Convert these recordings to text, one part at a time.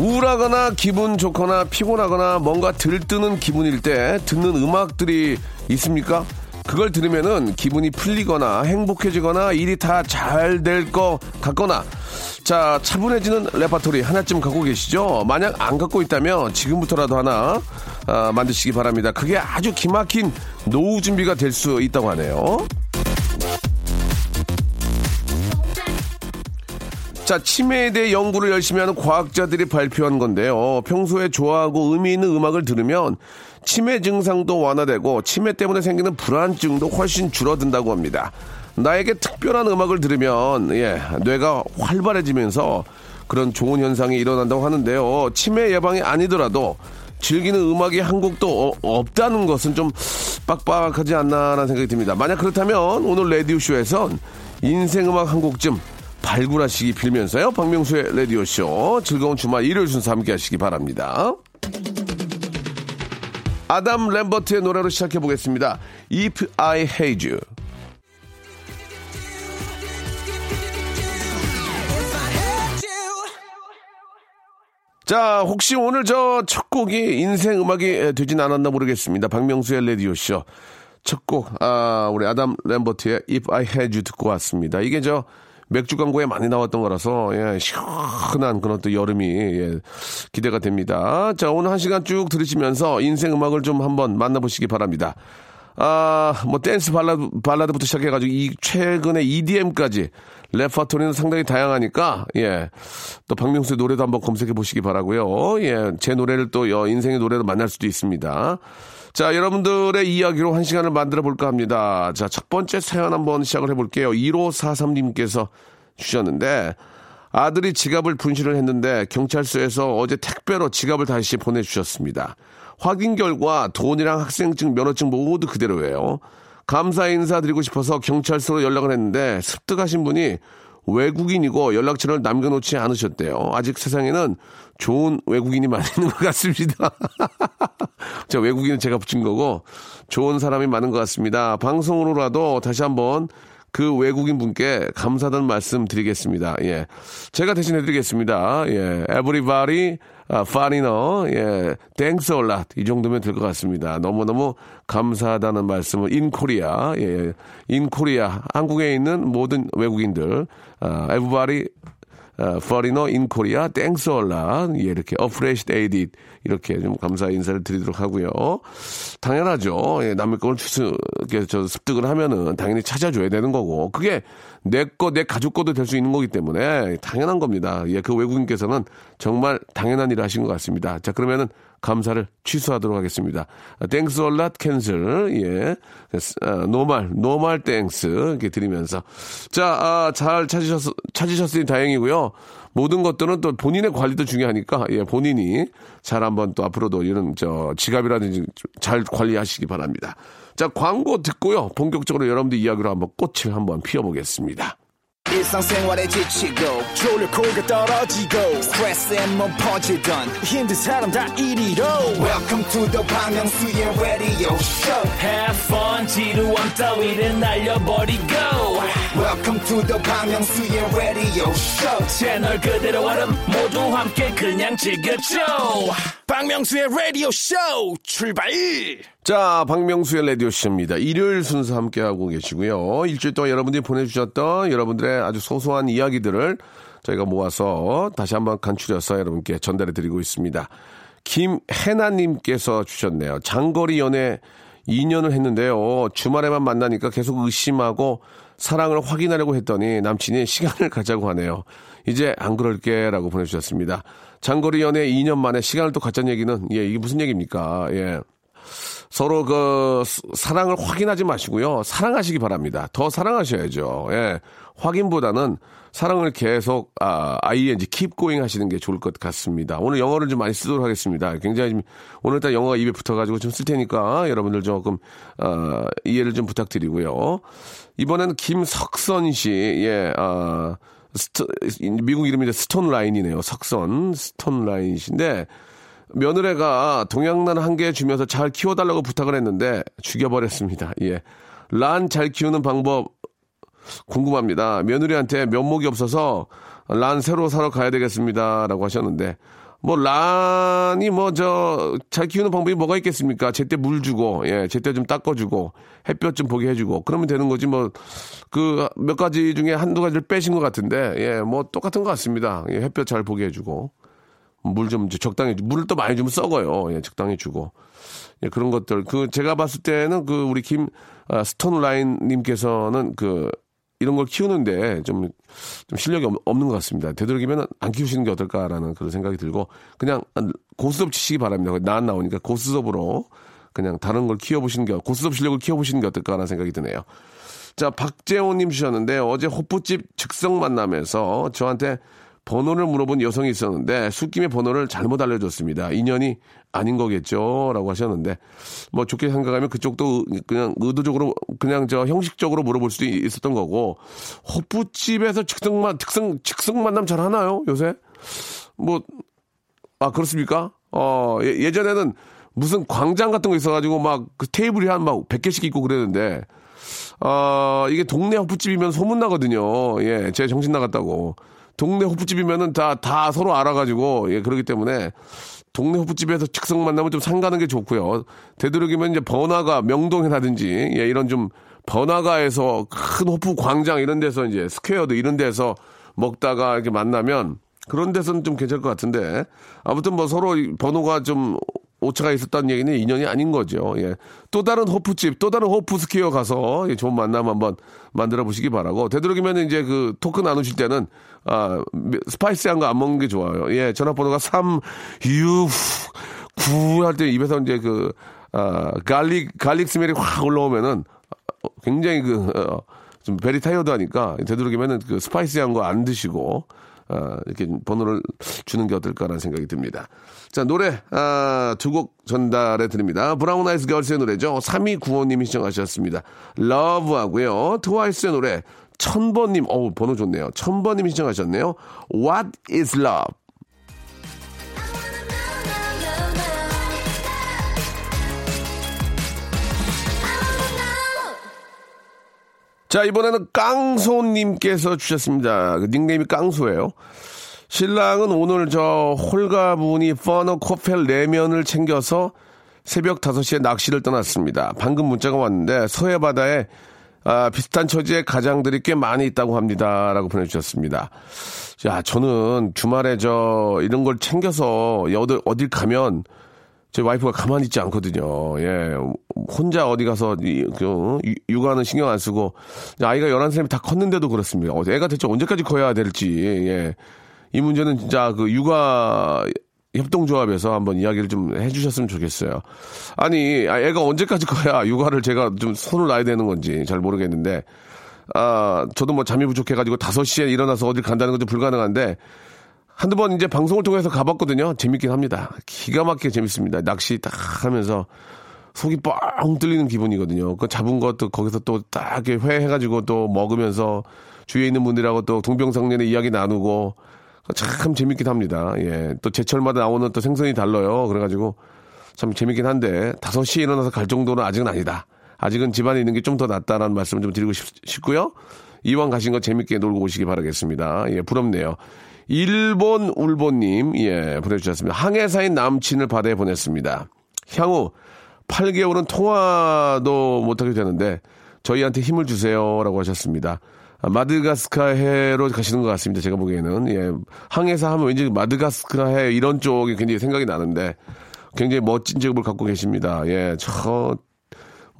우울하거나 기분 좋거나 피곤하거나 뭔가 들뜨는 기분일 때 듣는 음악들이 있습니까? 그걸 들으면은 기분이 풀리거나 행복해지거나 일이 다 잘 될 것 같거나 자 차분해지는 레파토리 하나쯤 갖고 계시죠? 만약 안 갖고 있다면 지금부터라도 하나 아, 만드시기 바랍니다. 그게 아주 기막힌 노후 준비가 될 수 있다고 하네요. 자, 치매에 대해 연구를 열심히 하는 과학자들이 발표한 건데요. 평소에 좋아하고 의미 있는 음악을 들으면 치매 증상도 완화되고 치매 때문에 생기는 불안증도 훨씬 줄어든다고 합니다. 나에게 특별한 음악을 들으면 예, 뇌가 활발해지면서 그런 좋은 현상이 일어난다고 하는데요. 치매 예방이 아니더라도 즐기는 음악이 한 곡도 어, 없다는 것은 좀 빡빡하지 않나라는 생각이 듭니다. 만약 그렇다면 오늘 라디오쇼에선 인생 음악 한 곡쯤 발굴하시기 빌면서요. 박명수의 라디오쇼 즐거운 주말 일요일 순서 함께 하시기 바랍니다. 아담 램버트의 노래로 시작해 보겠습니다. If I Hate You. 자, 혹시 오늘 저 첫 곡이 인생 음악이 되진 않았나 모르겠습니다. 박명수의 라디오쇼. 첫 곡, 아, 우리 아담 램버트의 If I Had You 듣고 왔습니다. 이게 저 맥주 광고에 많이 나왔던 거라서, 예, 시원한 그런 또 여름이, 예, 기대가 됩니다. 자, 오늘 한 시간 쭉 들으시면서 인생 음악을 좀 한번 만나보시기 바랍니다. 아, 뭐, 댄스 발라드, 발라드부터 시작해가지고, 이, 최근에 EDM까지, 레퍼토리는 상당히 다양하니까, 예. 또 박명수의 노래도 한번 검색해 보시기 바라고요 예. 제 노래를 또, 여, 인생의 노래로 만날 수도 있습니다. 자, 여러분들의 이야기로 한 시간을 만들어 볼까 합니다. 자, 첫 번째 사연 한번 시작을 해볼게요. 1543님께서 주셨는데, 아들이 지갑을 분실을 했는데 경찰서에서 어제 택배로 지갑을 다시 보내주셨습니다. 확인 결과 돈이랑 학생증, 면허증 모두 그대로예요. 감사 인사 드리고 싶어서 경찰서로 연락을 했는데 습득하신 분이 외국인이고 연락처를 남겨놓지 않으셨대요. 아직 세상에는 좋은 외국인이 있는 것 같습니다. 자, 외국인은 제가 붙인 거고 좋은 사람이 많은 것 같습니다. 방송으로라도 다시 한번 그 외국인 분께 감사하다는 말씀 드리겠습니다. 예. 제가 대신 해 드리겠습니다. 예. Everybody, 아, foreigner, 예. A lot. 이 정도면 될 것 같습니다. 너무너무 감사하다는 말씀을 in Korea, 예. in Korea. 한국에 있는 모든 외국인들, 아, 어, foreigner in Korea, thanks a lot. 예, 이렇게 appreciate it. 이렇게 좀 감사 인사를 드리도록 하고요. 당연하죠. 예, 남의 걸 추수, 저 습득을 하면은 당연히 찾아줘야 되는 거고. 그게 내 거, 내 가족 거도 될 수 있는 거기 때문에 당연한 겁니다. 예, 그 외국인께서는 정말 당연한 일을 하신 것 같습니다. 자, 그러면은 감사를 취소하도록 하겠습니다. Thanks a lot cancel 예 normal normal thanks 이렇게 드리면서 자잘 아, 찾으셨 찾으셨으니 다행이고요. 모든 것들은 또 본인의 관리도 중요하니까 예 본인이 잘 한번 또 앞으로도 이런 저 지갑이라든지 잘 관리하시기 바랍니다. 자 광고 듣고요 본격적으로 여러분들 이야기로 한번 꽃을 한번 피워보겠습니다. 일상생활에 지치고, 졸려 코가 떨어지고, 스트레스에 몸 퍼지던, 힘든 사람 다 이리로. welcome to the Bang Myung-soo's radio show Have fun 지루함 따위를 날려버리고 welcome to the Myung-soo's radio show 채널 그대로 얼음 모두 함께 그냥 즐겨줘 박명수의 라디오 쇼 출발! 자, 박명수의 라디오 쇼입니다. 일요일 순서 함께하고 계시고요. 일주일 동안 여러분들이 보내주셨던 여러분들의 아주 소소한 이야기들을 저희가 모아서 다시 한번 간추려서 여러분께 전달해 드리고 있습니다. 김혜나님께서 주셨네요. 장거리 연애 2년을 했는데요. 주말에만 만나니까 계속 의심하고 사랑을 확인하려고 했더니 남친이 시간을 가자고 하네요. 이제 안 그럴게 라고 보내주셨습니다. 장거리 연애 2년 만에 시간을 또 갖자는 얘기는, 예, 이게 무슨 얘기입니까? 예. 서로 그 사랑을 확인하지 마시고요. 사랑하시기 바랍니다. 더 사랑하셔야죠. 예. 확인보다는 사랑을 계속 아, ing keep going 하시는 게 좋을 것 같습니다. 오늘 영어를 좀 많이 쓰도록 하겠습니다. 굉장히 좀, 오늘따라 영어가 입에 붙어가지고 좀 쓸 테니까 여러분들 조금 어, 이해를 좀 부탁드리고요. 이번에는 김석선 씨, 예, 아, 스토, 미국 이름이 Stone Line이네요. 석선 Stone Line이신데 며느리가 동양란 한 개 주면서 잘 키워달라고 부탁을 했는데 죽여버렸습니다. 예. 란 잘 키우는 방법 궁금합니다. 며느리한테 면목이 없어서 란 새로 사러 가야 되겠습니다. 라고 하셨는데, 뭐, 란이 뭐, 저, 잘 키우는 방법이 뭐가 있겠습니까? 제때 물 주고, 예, 제때 좀 닦아주고, 햇볕 좀 보게 해주고, 그러면 되는 거지, 뭐, 그, 몇 가지 중에 한두 가지를 빼신 것 같은데, 예, 뭐, 똑같은 것 같습니다. 예, 햇볕 잘 보게 해주고, 물 좀 적당히, 물을 또 많이 주면 썩어요. 예, 적당히 주고. 예, 그런 것들. 그, 제가 봤을 때는 그, 우리 김, 아, 스톤라인님께서는 그, 이런 걸 키우는데 좀, 좀 실력이 없, 없는 것 같습니다. 되도록이면 안 키우시는 게 어떨까라는 그런 생각이 들고 그냥 고스톱 치시기 바랍니다. 나안 나오니까 고스톱으로 그냥 다른 걸 키워보시는 게 고스톱 실력을 키워보시는 게 어떨까라는 생각이 드네요. 자 박재호님 주셨는데 어제 호프집 즉석 만남에서 저한테 번호를 물어본 여성이 있었는데 술김에 번호를 잘못 알려줬습니다. 인연이 아닌 거겠죠? 라고 하셨는데, 뭐 좋게 생각하면 그쪽도 그냥 의도적으로, 그냥 저 형식적으로 물어볼 수도 있었던 거고, 호프집에서 즉석만, 즉석, 즉석 만남 잘 하나요? 요새? 뭐, 아, 그렇습니까? 어, 예, 전에는 무슨 광장 같은 거 있어가지고 막 그 테이블이 한 막 100개씩 있고 그랬는데, 어, 이게 동네 호프집이면 소문나거든요. 예, 제 정신 나갔다고. 동네 호프집이면은 다, 다 서로 알아가지고, 예, 그러기 때문에, 동네 호프집에서 즉석 만나면 좀 상가는 게 좋고요. 되도록이면 이제 번화가, 명동이라든지, 예, 이런 좀, 번화가에서 큰 호프 광장 이런 데서 이제 square도 이런 데서 먹다가 이렇게 만나면, 그런 데서는 좀 괜찮을 것 같은데, 아무튼 뭐 서로 번호가 좀 오차가 있었다는 얘기는 인연이 아닌 거죠. 예. 또 다른 호프집, 또 다른 호프 square 가서 예, 좋은 만남 한번 만들어 보시기 바라고. 되도록이면 이제 그 talk 나누실 때는, 아, spicy한 거 안 먹는 게 좋아요. 예, 전화번호가 3, 6, 9 할 때 입에서 이제 그, 아, garlic, garlic smell이 확 올라오면은 굉장히 그, 어, 좀 very tired 하니까 되도록이면은 그 spicy한 거 안 드시고, 아, 이렇게 번호를 주는 게 어떨까라는 생각이 듭니다. 자, 노래, 아, 두 곡 전달해 드립니다. 브라운 아이드 걸스의 노래죠. 3295님이 신청하셨습니다. Love 하고요. 트와이스의 노래, 천번님, 어우, 번호 좋네요. 천번님이 신청하셨네요. What is love? 자, 이번에는 깡소님께서 주셨습니다. 그 닉네임이 깡소예요. 신랑은 오늘 저 홀가분이 퍼너 코펠 내면을 챙겨서 새벽 5시에 낚시를 떠났습니다. 방금 문자가 왔는데 서해 바다에 아, 비슷한 처지의 가장들이 꽤 많이 있다고 합니다. 라고 보내주셨습니다. 야, 저는 주말에 저 이런 걸 챙겨서 어딜, 어딜 가면 제 와이프가 가만히 있지 않거든요. 예. 혼자 어디 가서, 이, 그, 육아는 신경 안 쓰고, 아이가 11살이면 다 컸는데도 그렇습니다. 어, 애가 대체 언제까지 커야 될지, 예. 이 문제는 진짜 그 육아 협동조합에서 한번 이야기를 좀 해주셨으면 좋겠어요. 아니, 아, 애가 언제까지 커야 육아를 제가 좀 손을 놔야 되는 건지 잘 모르겠는데, 아, 저도 뭐 잠이 부족해가지고 5시에 일어나서 어딜 간다는 것도 불가능한데, 한두 번 이제 방송을 통해서 가봤거든요. 재밌긴 합니다. 기가 막히게 재밌습니다. 낚시 딱 하면서 속이 뻥 뚫리는 기분이거든요. 그 잡은 것도 거기서 또 딱 회해가지고 또 먹으면서 주위에 있는 분들하고 또 동병상련의 이야기 나누고 참 재밌긴 합니다. 예. 또 제철마다 나오는 또 생선이 달라요. 그래가지고 참 재밌긴 한데 5시에 일어나서 갈 정도는 아직은 아니다. 아직은 집안에 있는 게 좀 더 낫다라는 말씀을 좀 드리고 싶, 고요 이왕 가신 거 재밌게 놀고 오시기 바라겠습니다. 예, 부럽네요. 일본 울보님, 예, 보내주셨습니다. 항해사인 남친을 바다에 보냈습니다. 향후 8개월은 통화도 못하게 되는데 저희한테 힘을 주세요 라고 하셨습니다. 마드가스카해로 가시는 것 같습니다. 제가 보기에는 예, 항해사 하면 왠지 마드가스카해 이런 쪽이 굉장히 생각이 나는데 굉장히 멋진 직업을 갖고 계십니다. 예, 저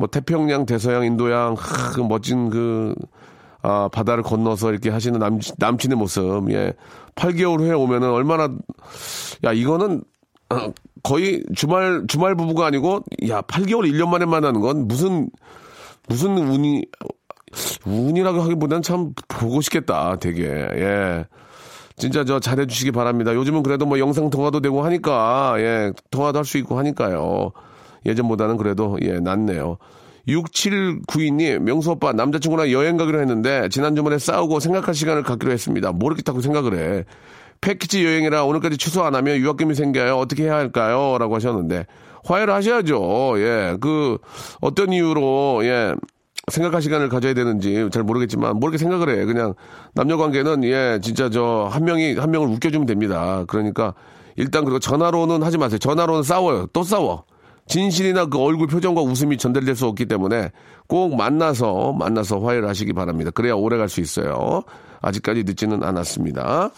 뭐 태평양, 대서양, 인도양 그 멋진 그 아, 바다를 건너서 이렇게 하시는 남, 남친의 모습, 예. 8개월 후에 오면은 얼마나, 야, 이거는, 어, 거의 주말, 주말 부부가 아니고, 야, 8개월 1년 만에 만나는 건 무슨, 무슨 운이, 운이라고 하기보다는 참 보고 싶겠다, 되게. 예. 진짜 저 잘해주시기 바랍니다. 요즘은 그래도 뭐 영상 통화도 되고 하니까, 예, 통화도 할 수 있고 하니까요. 예전보다는 그래도, 예, 낫네요. 6792님, 명수 오빠, 남자친구랑 여행 가기로 했는데, 지난 주말에 싸우고 생각할 시간을 갖기로 했습니다. 모르겠다고 생각을 해. 패키지 여행이라 오늘까지 취소 안 하면 유학금이 생겨요. 어떻게 해야 할까요? 라고 하셨는데, 화해를 하셔야죠. 예, 그, 어떤 이유로, 예, 생각할 시간을 가져야 되는지 잘 모르겠지만 모르게 생각을 해. 그냥 남녀 관계는 예, 진짜 저 한 명이 한 명을 웃겨주면 됩니다. 그러니까 일단 그리고 전화로는 하지 마세요. 전화로는 싸워요. 또 싸워. 진실이나 그 얼굴 표정과 웃음이 전달될 수 없기 때문에 꼭 만나서 만나서 화해를 하시기 바랍니다. 그래야 오래 갈 수 있어요. 아직까지 늦지는 않았습니다.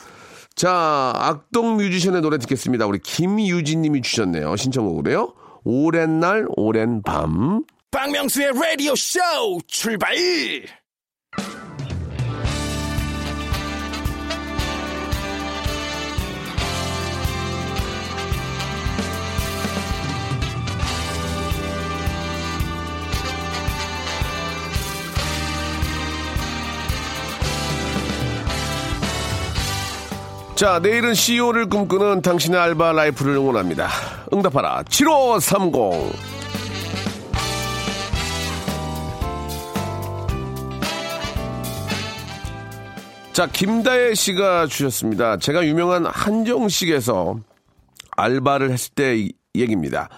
자, 악동 뮤지션의 노래 듣겠습니다. 우리 김유진 님이 주셨네요. 신청곡으로요. 오랜 날, 오랜 밤. 박명수의 라디오 쇼 출발! 자, 내일은 CEO를 꿈꾸는 당신의 알바 라이프를 응원합니다. 응답하라. 7530. 자, 김다혜 씨가 주셨습니다. 제가 유명한 한정식에서 알바를 했을 때 이- 얘기입니다.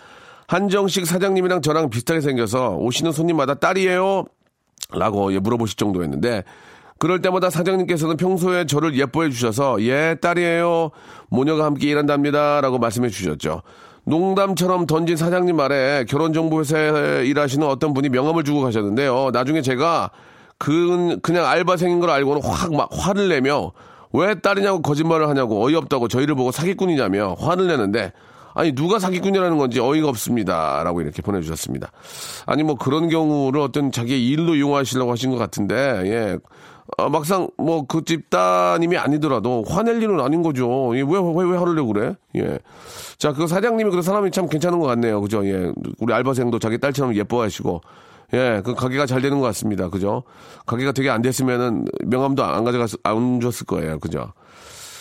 한정식 사장님이랑 저랑 비슷하게 생겨서 오시는 손님마다 딸이에요? 라고 예, 물어보실 정도였는데 그럴 때마다 사장님께서는 평소에 저를 예뻐해 주셔서 예 딸이에요. 모녀가 함께 일한답니다. 라고 말씀해 주셨죠. 농담처럼 던진 사장님 말에 결혼정보회사에 일하시는 어떤 분이 명함을 주고 가셨는데요. 나중에 제가 그 그냥 알바생인 걸 알고는 확 막 화를 내며 왜 딸이냐고 거짓말을 하냐고 어이없다고 저희를 보고 사기꾼이냐며 화를 내는데 아니 누가 사기꾼이라는 건지 어이가 없습니다라고 이렇게 보내주셨습니다. 아니 뭐 그런 경우를 어떤 자기의 일로 이용하시려고 하신 것 같은데 예 어, 막상 뭐 그 집 따님이 아니더라도 화낼 일은 아닌 거죠. 예, 왜, 왜, 왜 화를 내고 그래? 예. 자, 그 사장님이 그 사람이 참 괜찮은 것 같네요. 그죠? 예. 우리 알바생도 자기 딸처럼 예뻐하시고, 예. 그 가게가 잘 되는 것 같습니다. 그죠? 가게가 되게 안 됐으면은 명함도 안 가져갔, 안 줬을 거예요. 그죠?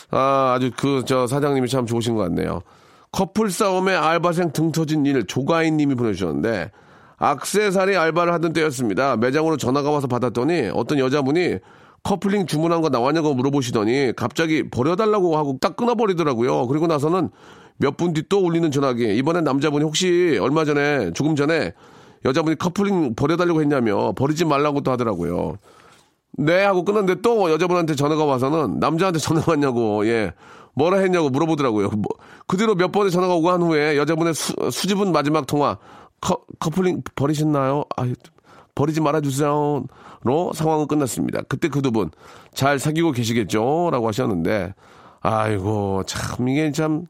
아, 아주 그, 저 사장님이 참 좋으신 것 같네요. 커플 싸움에 알바생 등 터진 일 조가인 님이 보내주셨는데, 악세사리 알바를 하던 때였습니다. 매장으로 전화가 와서 받았더니 어떤 여자분이 커플링 주문한 거 나왔냐고 물어보시더니 갑자기 버려달라고 하고 딱 끊어버리더라고요. 그리고 나서는 몇 분 뒤 또 울리는 전화기. 이번엔 남자분이 혹시 얼마 전에, 조금 전에 여자분이 커플링 버려달라고 했냐며 버리지 말라고 또 하더라고요. 네 하고 끊었는데 또 여자분한테 전화가 와서는 남자한테 전화가 왔냐고 예 뭐라 했냐고 물어보더라고요. 뭐, 그 뒤로 몇 번의 전화가 오고 한 후에 여자분의 수, 수집은 마지막 통화 커, 커플링 버리셨나요? 아 버리지 말아주세요. 로 상황은 끝났습니다. 그때 그 두 분 잘 사귀고 계시겠죠? 라고 하셨는데 아이고 참 이게 참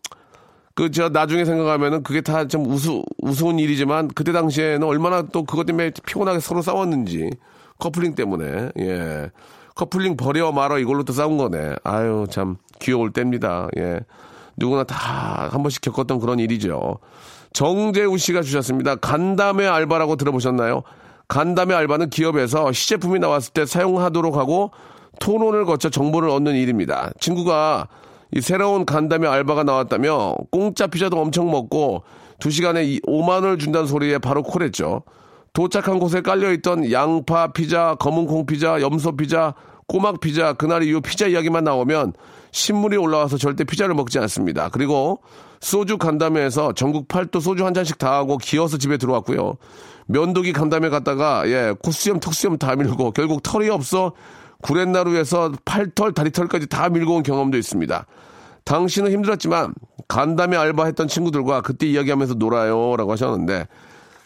그 저 나중에 생각하면은 그게 다좀 우스 우스운 일이지만 그때 당시에는 얼마나 또 그것 때문에 피곤하게 서로 싸웠는지 커플링 때문에 예 커플링 버려 말어 이걸로 또 싸운 거네 아유 참 귀여울 때입니다 예 누구나 다 한 번씩 겪었던 그런 일이죠 정재우 씨가 주셨습니다. 간담회 알바라고 들어보셨나요? 간담회 알바는 기업에서 시제품이 나왔을 때 사용하도록 하고 토론을 거쳐 정보를 얻는 일입니다. 친구가 이 새로운 간담회 알바가 나왔다며 공짜 피자도 엄청 먹고 두 시간에 5만 원을 준다는 소리에 바로 콜했죠. 도착한 곳에 깔려있던 양파 피자, 검은콩 피자, 염소 피자, 꼬막 피자, 그날 이후 피자 이야기만 나오면 신물이 올라와서 절대 피자를 먹지 않습니다. 그리고 소주 간담회에서 전국 팔도 소주 한 잔씩 다 하고 기어서 집에 들어왔고요. 면도기 간담회 갔다가 예 코수염 턱수염 다 밀고 결국 털이 없어 구렛나루에서 팔털 다리털까지 다 밀고 온 경험도 있습니다. 당신은 힘들었지만 간담회 알바했던 친구들과 그때 이야기하면서 놀아요라고 하셨는데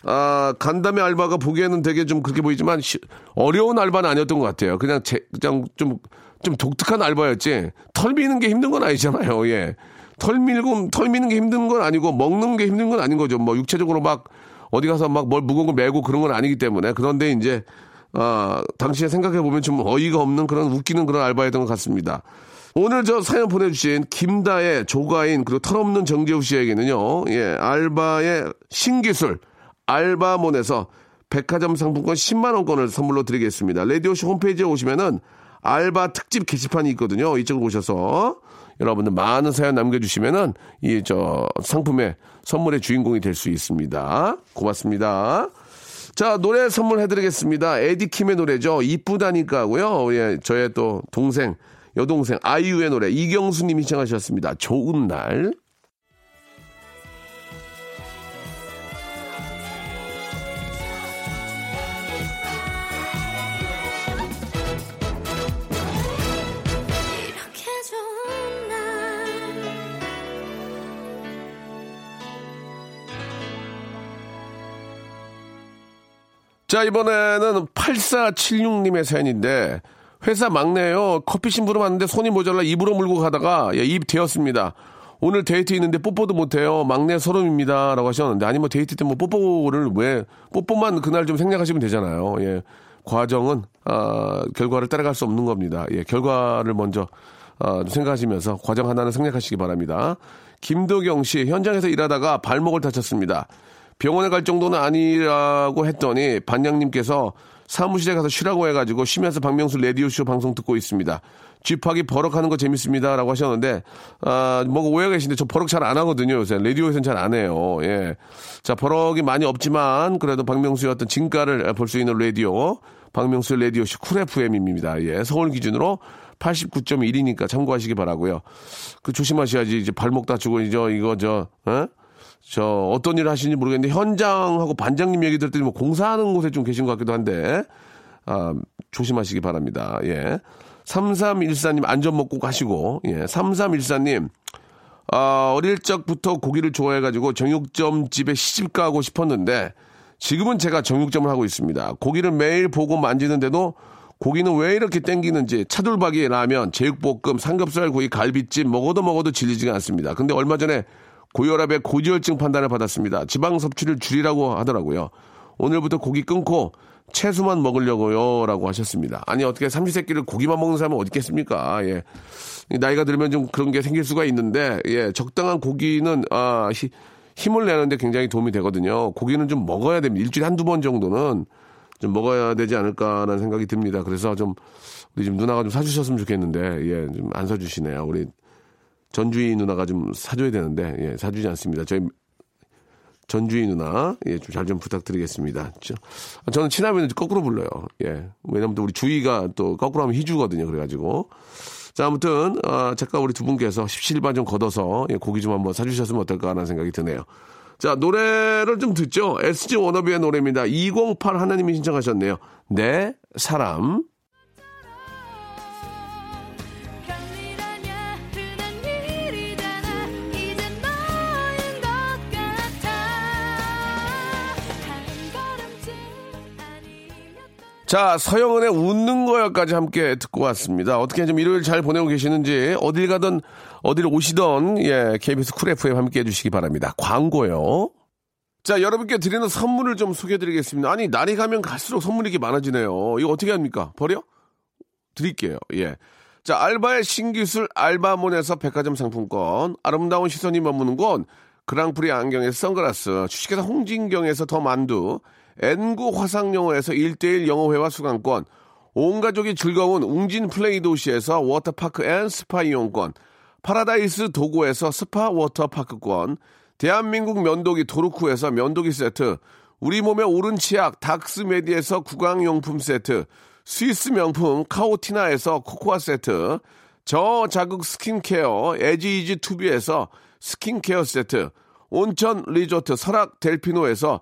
아 간담회 알바가 보기에는 되게 좀 그렇게 보이지만 시- 어려운 알바는 아니었던 것 같아요. 그냥 제, 그냥 좀 좀 독특한 알바였지 털 미는 게 힘든 건 아니잖아요. 예. 털 밀고 털 미는 게 힘든 건 아니고 먹는 게 힘든 건 아닌 거죠. 뭐 육체적으로 막 어디 가서 막 뭘 무거운 걸 메고 그런 건 아니기 때문에 그런데 이제 아 당시에 생각해 보면 좀 어이가 없는 그런 웃기는 그런 알바였던 것 같습니다. 오늘 저 사연 보내주신 김다혜, 조가인, 그리고 털없는 정재우 씨에게는요, 예, 알바의 신기술, 알바몬에서 백화점 상품권 10만원권을 선물로 드리겠습니다. 레디오쇼 홈페이지에 오시면은 알바 특집 게시판이 있거든요. 이쪽으로 오셔서 여러분들 많은 사연 남겨주시면은 이 저 상품의 선물의 주인공이 될 수 있습니다. 고맙습니다. 자, 노래 선물해드리겠습니다. 에디킴의 노래죠. 이쁘다니까 하고요. 예, 저의 또 동생, 여동생, 아이유의 노래, 이경수님이 시청하셨습니다. 좋은 날. 자, 이번에는 8476님의 사연인데, 회사 막내요. 커피 심부름 왔는데 손이 모자라 입으로 물고 가다가, 예, 입 데었습니다. 오늘 데이트 있는데 뽀뽀도 못해요. 막내 설움입니다. 라고 하셨는데, 아니, 뭐 데이트 때 뭐 뽀뽀를 왜, 뽀뽀만 그날 좀 생략하시면 되잖아요. 예. 과정은, 아, 결과를 따라갈 수 없는 겁니다. 예, 결과를 먼저, 아, 좀 생각하시면서 과정 하나는 생략하시기 바랍니다. 김도경 씨, 현장에서 일하다가 발목을 다쳤습니다. 병원에 갈 정도는 아니라고 했더니 반장님께서 사무실에 가서 쉬라고 해가지고 쉬면서 박명수 라디오쇼 방송 듣고 있습니다. 쥐파기 버럭하는 거 재밌습니다 라고 하셨는데 아 뭔가 오해가 계신데 저 버럭 잘 안 하거든요 요새 라디오에서는 잘 안 해요. 예, 자 버럭이 많이 없지만 그래도 박명수의 어떤 진가를 볼 수 있는 라디오 박명수 라디오쇼 쿨 FM입니다. 예, 서울 기준으로 89.1이니까 참고하시기 바라고요. 그 조심하셔야지 이제 발목 다치고 이제 이거 저 어? 저 어떤 일을 하시는지 모르겠는데 현장하고 반장님 얘기 들을 때뭐 공사하는 곳에 좀 계신 것 같기도 한데 아, 조심하시기 바랍니다. 예. 3314님 안전목 꼭 하시고 예. 3314님 아, 어릴 적부터 고기를 좋아해가지고 정육점 집에 시집 가고 싶었는데 지금은 제가 정육점을 하고 있습니다. 고기를 매일 보고 만지는데도 고기는 왜 이렇게 땡기는지 차돌박이 라면, 제육볶음, 삼겹살, 고기, 갈비찜 먹어도 먹어도 질리지가 않습니다. 근데 얼마 전에 고혈압에 고지혈증 판단을 받았습니다. 지방 섭취를 줄이라고 하더라고요. 오늘부터 고기 끊고 채소만 먹으려고요. 라고 하셨습니다. 아니, 어떻게 삼시세끼를 고기만 먹는 사람은 어디 있겠습니까? 예. 나이가 들면 좀 그런 게 생길 수가 있는데, 예. 적당한 고기는, 아, 히- 힘을 내는데 굉장히 도움이 되거든요. 고기는 좀 먹어야 됩니다. 일주일에 한두 번 정도는 좀 먹어야 되지 않을까라는 생각이 듭니다. 그래서 좀, 우리 좀 누나가 좀 사주셨으면 좋겠는데, 예. 좀 안 사주시네요. 우리 전주희 누나가 좀 사줘야 되는데 예, 사주지 않습니다. 저희 전주희 누나 예, 좀잘좀 부탁드리겠습니다. 저, 저는 친하면 거꾸로 불러요. 예, 왜냐면 또 우리 주희가 또 거꾸로 하면 희주거든요. 그래가지고 자 아무튼 아, 작가 우리 두 분께서 17반 좀 걷어서 예, 고기 좀 한번 사주셨으면 어떨까라는 생각이 드네요. 자 노래를 좀 듣죠. SG 워너비의 노래입니다. 208 하나님이 신청하셨네요. 내 사람. 자, 서영은의 웃는 거야까지 함께 듣고 왔습니다. 어떻게 좀 일요일 잘 보내고 계시는지, 어딜 가든, 어딜 오시던, 예, KBS 쿨 FM 함께 해주시기 바랍니다. 광고요. 자, 여러분께 드리는 선물을 좀 소개해 드리겠습니다. 아니, 날이 가면 갈수록 선물이 이렇게 많아지네요. 이거 어떻게 합니까? 버려? 드릴게요. 예. 자, 알바의 신기술 알바몬에서 백화점 상품권, 아름다운 시선이 머무는 곳, 그랑프리 안경에서 선글라스, 주식회사 홍진경에서 더 만두, N구 화상영어에서 1대1 영어회화 수강권, 온 가족이 즐거운 웅진 플레이 도시에서 워터파크 and 스파 이용권, 파라다이스 도고에서 스파 워터파크권, 대한민국 면도기 도르쿠에서 면도기 세트, 우리 몸에 옳은 치약 닥스메디에서 구강용품 세트, 스위스 명품 카오티나에서 코코아 세트, 저자극 스킨케어 에지이지 투비에서 스킨케어 세트, 온천 리조트 설악 델피노에서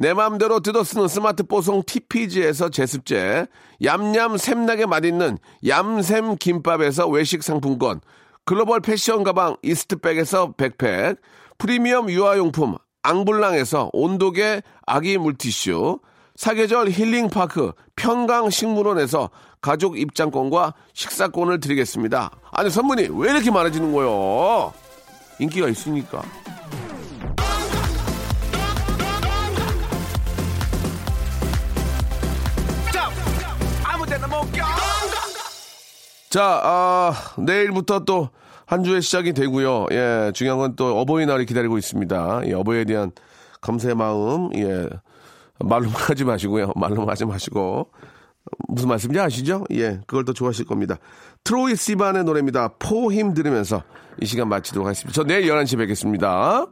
내 맘대로 뜯어 쓰는 스마트 뽀송 TPG에서 제습제, 얌얌 샘나게 맛있는 얌샘 김밥에서 외식 상품권, 글로벌 패션 가방 이스트백에서 백팩, 프리미엄 유아용품 앙블랑에서 온도계 아기 물티슈, 사계절 힐링파크 평강식물원에서 가족 입장권과 식사권을 드리겠습니다. 아니 선물이 왜 이렇게 많아지는 거요? 인기가 있으니까. 자, 아, 내일부터 또 한 주의 시작이 되고요. 예, 중요한 건 또 어버이날이 기다리고 있습니다. 예, 어버이에 대한 감사의 마음, 예, 말로 하지 마시고요. 말로 하지 마시고. 무슨 말씀인지 아시죠? 예, 그걸 더 좋아하실 겁니다. 트로이 시반의 노래입니다. 포힘 들으면서 이 시간 마치도록 하겠습니다. 저 내일 11시에 뵙겠습니다.